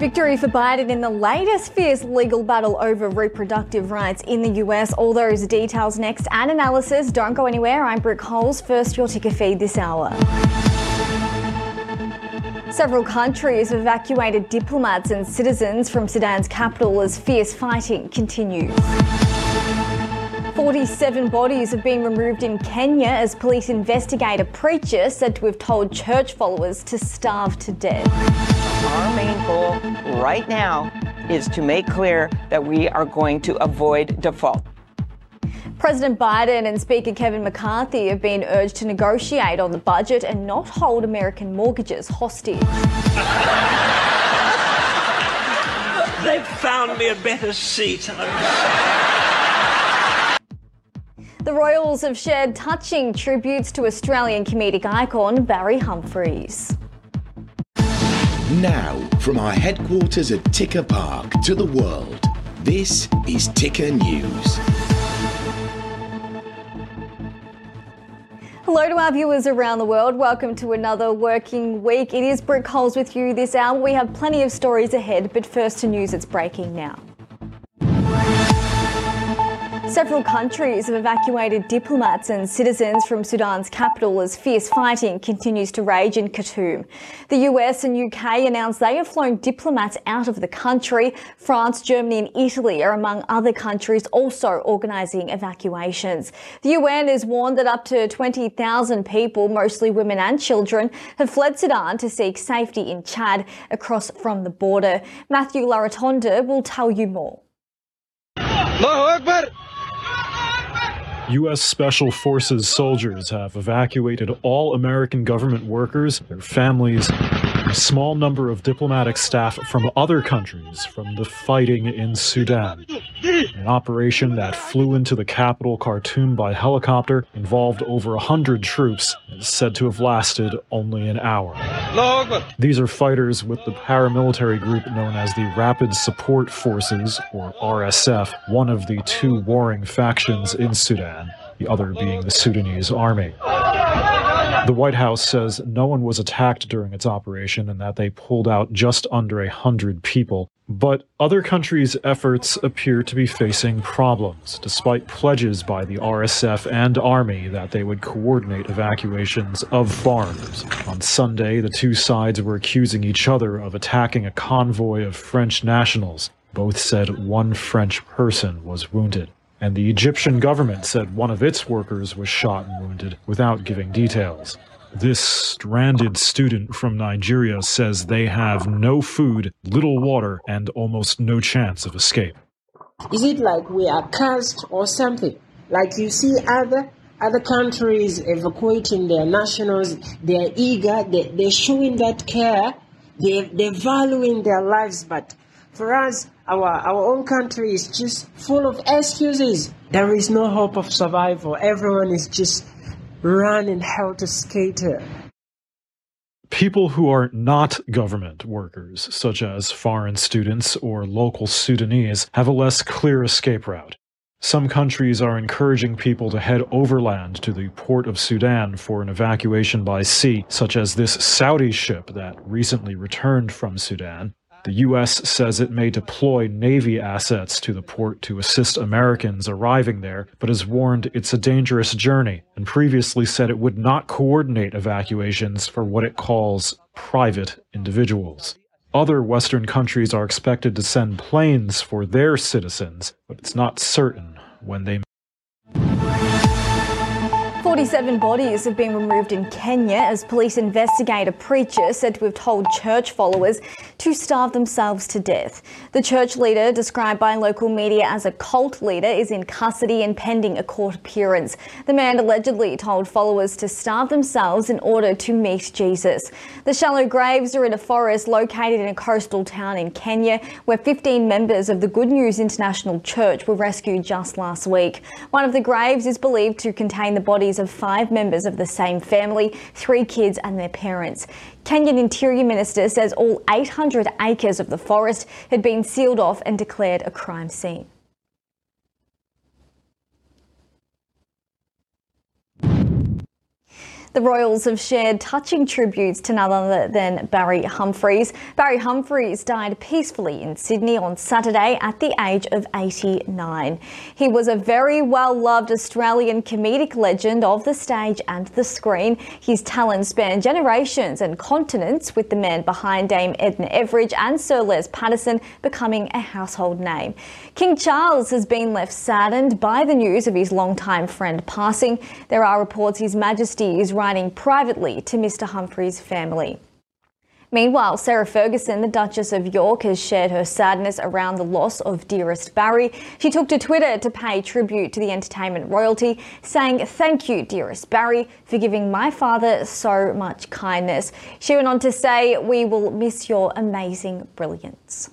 Victory for Biden in the latest fierce legal battle over reproductive rights in the US. All those details next and analysis. Don't go anywhere. I'm Brooke Coles. First, your ticker feed this hour. Several countries have evacuated diplomats and citizens from Sudan's capital as fierce fighting continues. 47 bodies have been removed in Kenya as police investigate a preacher said to have told church followers to starve to death. Our main goal right now is to make clear that we are going to avoid default. President Biden and Speaker Kevin McCarthy have been urged to negotiate on the budget and not hold American mortgages hostage. They've found me a better seat. The Royals have shared touching tributes to Australian comedic icon Barry Humphries. Now, from our headquarters at Ticker Park to the world, this is Ticker News. Hello to our viewers around the world. Welcome to another working week. It is Brooke Coles with you this hour. We have plenty of stories ahead, but first to news that's breaking now. Several countries have evacuated diplomats and citizens from Sudan's capital as fierce fighting continues to rage in Khartoum. The US and UK announced they have flown diplomats out of the country. France, Germany and Italy are among other countries also organising evacuations. The UN has warned that up to 20,000 people, mostly women and children, have fled Sudan to seek safety in Chad across from the border. Matthew Laratonda will tell you more. U.S. Special Forces soldiers have evacuated all American government workers, their families, a small number of diplomatic staff from other countries from the fighting in Sudan. An operation that flew into the capital, Khartoum, by helicopter involved over 100 troops and is said to have lasted only an hour. These are fighters with the paramilitary group known as the Rapid Support Forces, or RSF, one of the two warring factions in Sudan, the other being the Sudanese army. The White House says no one was attacked during its operation and that they pulled out just under a hundred people. But other countries' efforts appear to be facing problems, despite pledges by the RSF and Army that they would coordinate evacuations of farms. On Sunday, the two sides were accusing each other of attacking a convoy of French nationals. Both said one French person was wounded and the Egyptian government said one of its workers was shot and wounded without giving details. This stranded student from Nigeria says they have no food, little water, and almost no chance of escape. Is it like we are cursed or something? Like you see other other countries evacuating their nationals, they're eager, they, they're showing that care, they, they're valuing their lives, but for us, our, our own country is just full of excuses. There is no hope of survival. Everyone is just running helter skelter. People who are not government workers, such as foreign students or local Sudanese, have a less clear escape route. Some countries are encouraging people to head overland to the port of Sudan for an evacuation by sea, such as this Saudi ship that recently returned from Sudan. The U.S. says it may deploy Navy assets to the port to assist Americans arriving there, but has warned it's a dangerous journey and previously said it would not coordinate evacuations for what it calls private individuals. Other Western countries are expected to send planes for their citizens, but it's not certain when they 47 bodies have been removed in Kenya as police investigate a preacher said to have told church followers to starve themselves to death. The church leader, described by local media as a cult leader, is in custody and pending a court appearance. The man allegedly told followers to starve themselves in order to meet Jesus. The shallow graves are in a forest located in a coastal town in Kenya where 15 members of the Good News International Church were rescued just last week. One of the graves is believed to contain the bodies of five members of the same family, three kids and their parents. Kenyan Interior Minister says all 800 acres of the forest had been sealed off and declared a crime scene. The Royals have shared touching tributes to none other than Barry Humphries. Barry Humphries died peacefully in Sydney on Saturday at the age of 89. He was a very well loved Australian comedic legend of the stage and the screen. His talent spanned generations and continents, with the man behind Dame Edna Everage and Sir Les Patterson becoming a household name. King Charles has been left saddened by the news of his longtime friend passing. There are reports His Majesty is writing privately to Mr. Humphries' family. Meanwhile, Sarah Ferguson, the Duchess of York, has shared her sadness around the loss of dearest Barry. She took to Twitter to pay tribute to the entertainment royalty, saying, Thank you, dearest Barry, for giving my father so much kindness. She went on to say, We will miss your amazing brilliance.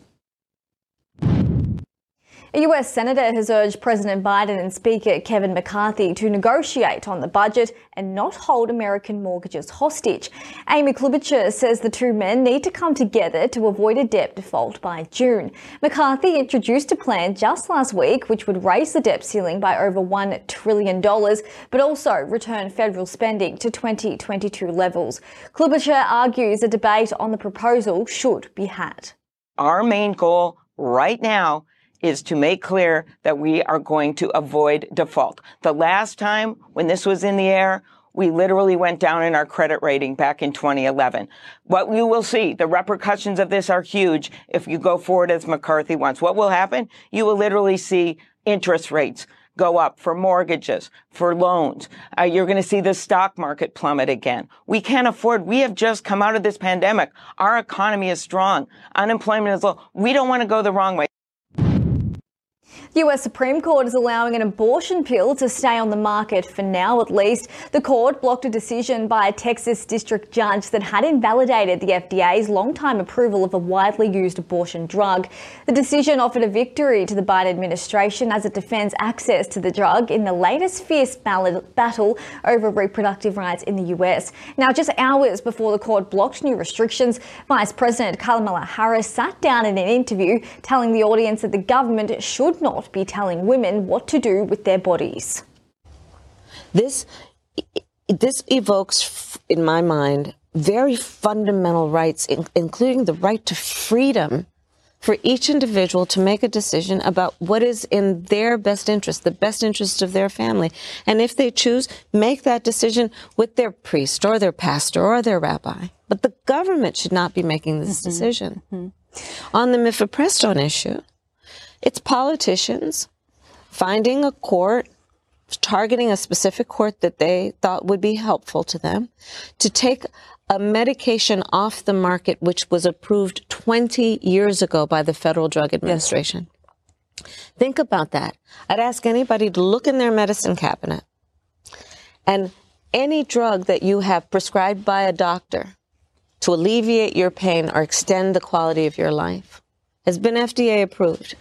A US Senator has urged President Biden and Speaker Kevin McCarthy to negotiate on the budget and not hold American mortgages hostage. Amy Klobuchar says the two men need to come together to avoid a debt default by June. McCarthy introduced a plan just last week which would raise the debt ceiling by over $1 trillion, but also return federal spending to 2022 levels. Klobuchar argues a debate on the proposal should be had. Our main goal right now is to make clear that we are going to avoid default. The last time when this was in the air, we literally went down in our credit rating back in 2011. What you will see, the repercussions of this are huge if you go forward as McCarthy wants. What will happen? You will literally see interest rates go up for mortgages, for loans. Uh, you're going to see the stock market plummet again. We can't afford, we have just come out of this pandemic. Our economy is strong. Unemployment is low. We don't want to go the wrong way. The US Supreme Court is allowing an abortion pill to stay on the market for now at least. The court blocked a decision by a Texas district judge that had invalidated the FDA's long-time approval of a widely used abortion drug. The decision offered a victory to the Biden administration as it defends access to the drug in the latest fierce battle over reproductive rights in the US. Now, just hours before the court blocked new restrictions, Vice President Kamala Harris sat down in an interview telling the audience that the government should not be telling women what to do with their bodies. This this evokes, in my mind, very fundamental rights, including the right to freedom for each individual to make a decision about what is in their best interest, the best interest of their family. And if they choose, make that decision with their priest or their pastor or their rabbi. But the government should not be making this mm-hmm. decision. Mm-hmm. On the mifepristone issue, it's politicians finding a court, targeting a specific court that they thought would be helpful to them to take a medication off the market which was approved 20 years ago by the Federal Drug Administration. Yes. Think about that. I'd ask anybody to look in their medicine cabinet and any drug that you have prescribed by a doctor to alleviate your pain or extend the quality of your life has been FDA approved.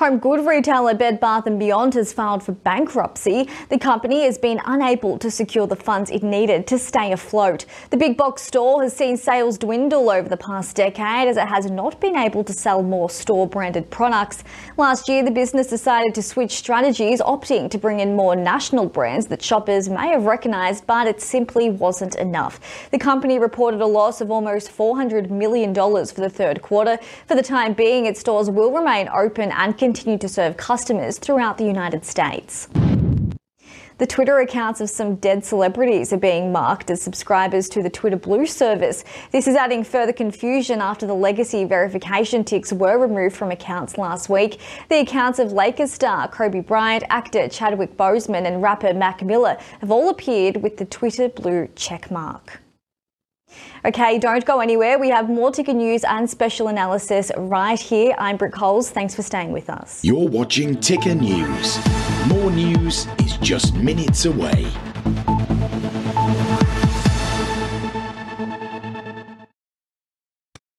Home good retailer Bed Bath & Beyond has filed for bankruptcy. The company has been unable to secure the funds it needed to stay afloat. The big box store has seen sales dwindle over the past decade as it has not been able to sell more store branded products. Last year, the business decided to switch strategies, opting to bring in more national brands that shoppers may have recognised, but it simply wasn't enough. The company reported a loss of almost $400 million for the third quarter. For the time being, its stores will remain open and continue continue to serve customers throughout the United States. The Twitter accounts of some dead celebrities are being marked as subscribers to the Twitter Blue service. This is adding further confusion after the legacy verification ticks were removed from accounts last week. The accounts of Lakers star Kobe Bryant, actor Chadwick Boseman, and rapper Mac Miller have all appeared with the Twitter Blue checkmark. Okay, don't go anywhere. We have more ticker news and special analysis right here. I'm Brooke Coles. Thanks for staying with us. You're watching Ticker News. More news is just minutes away.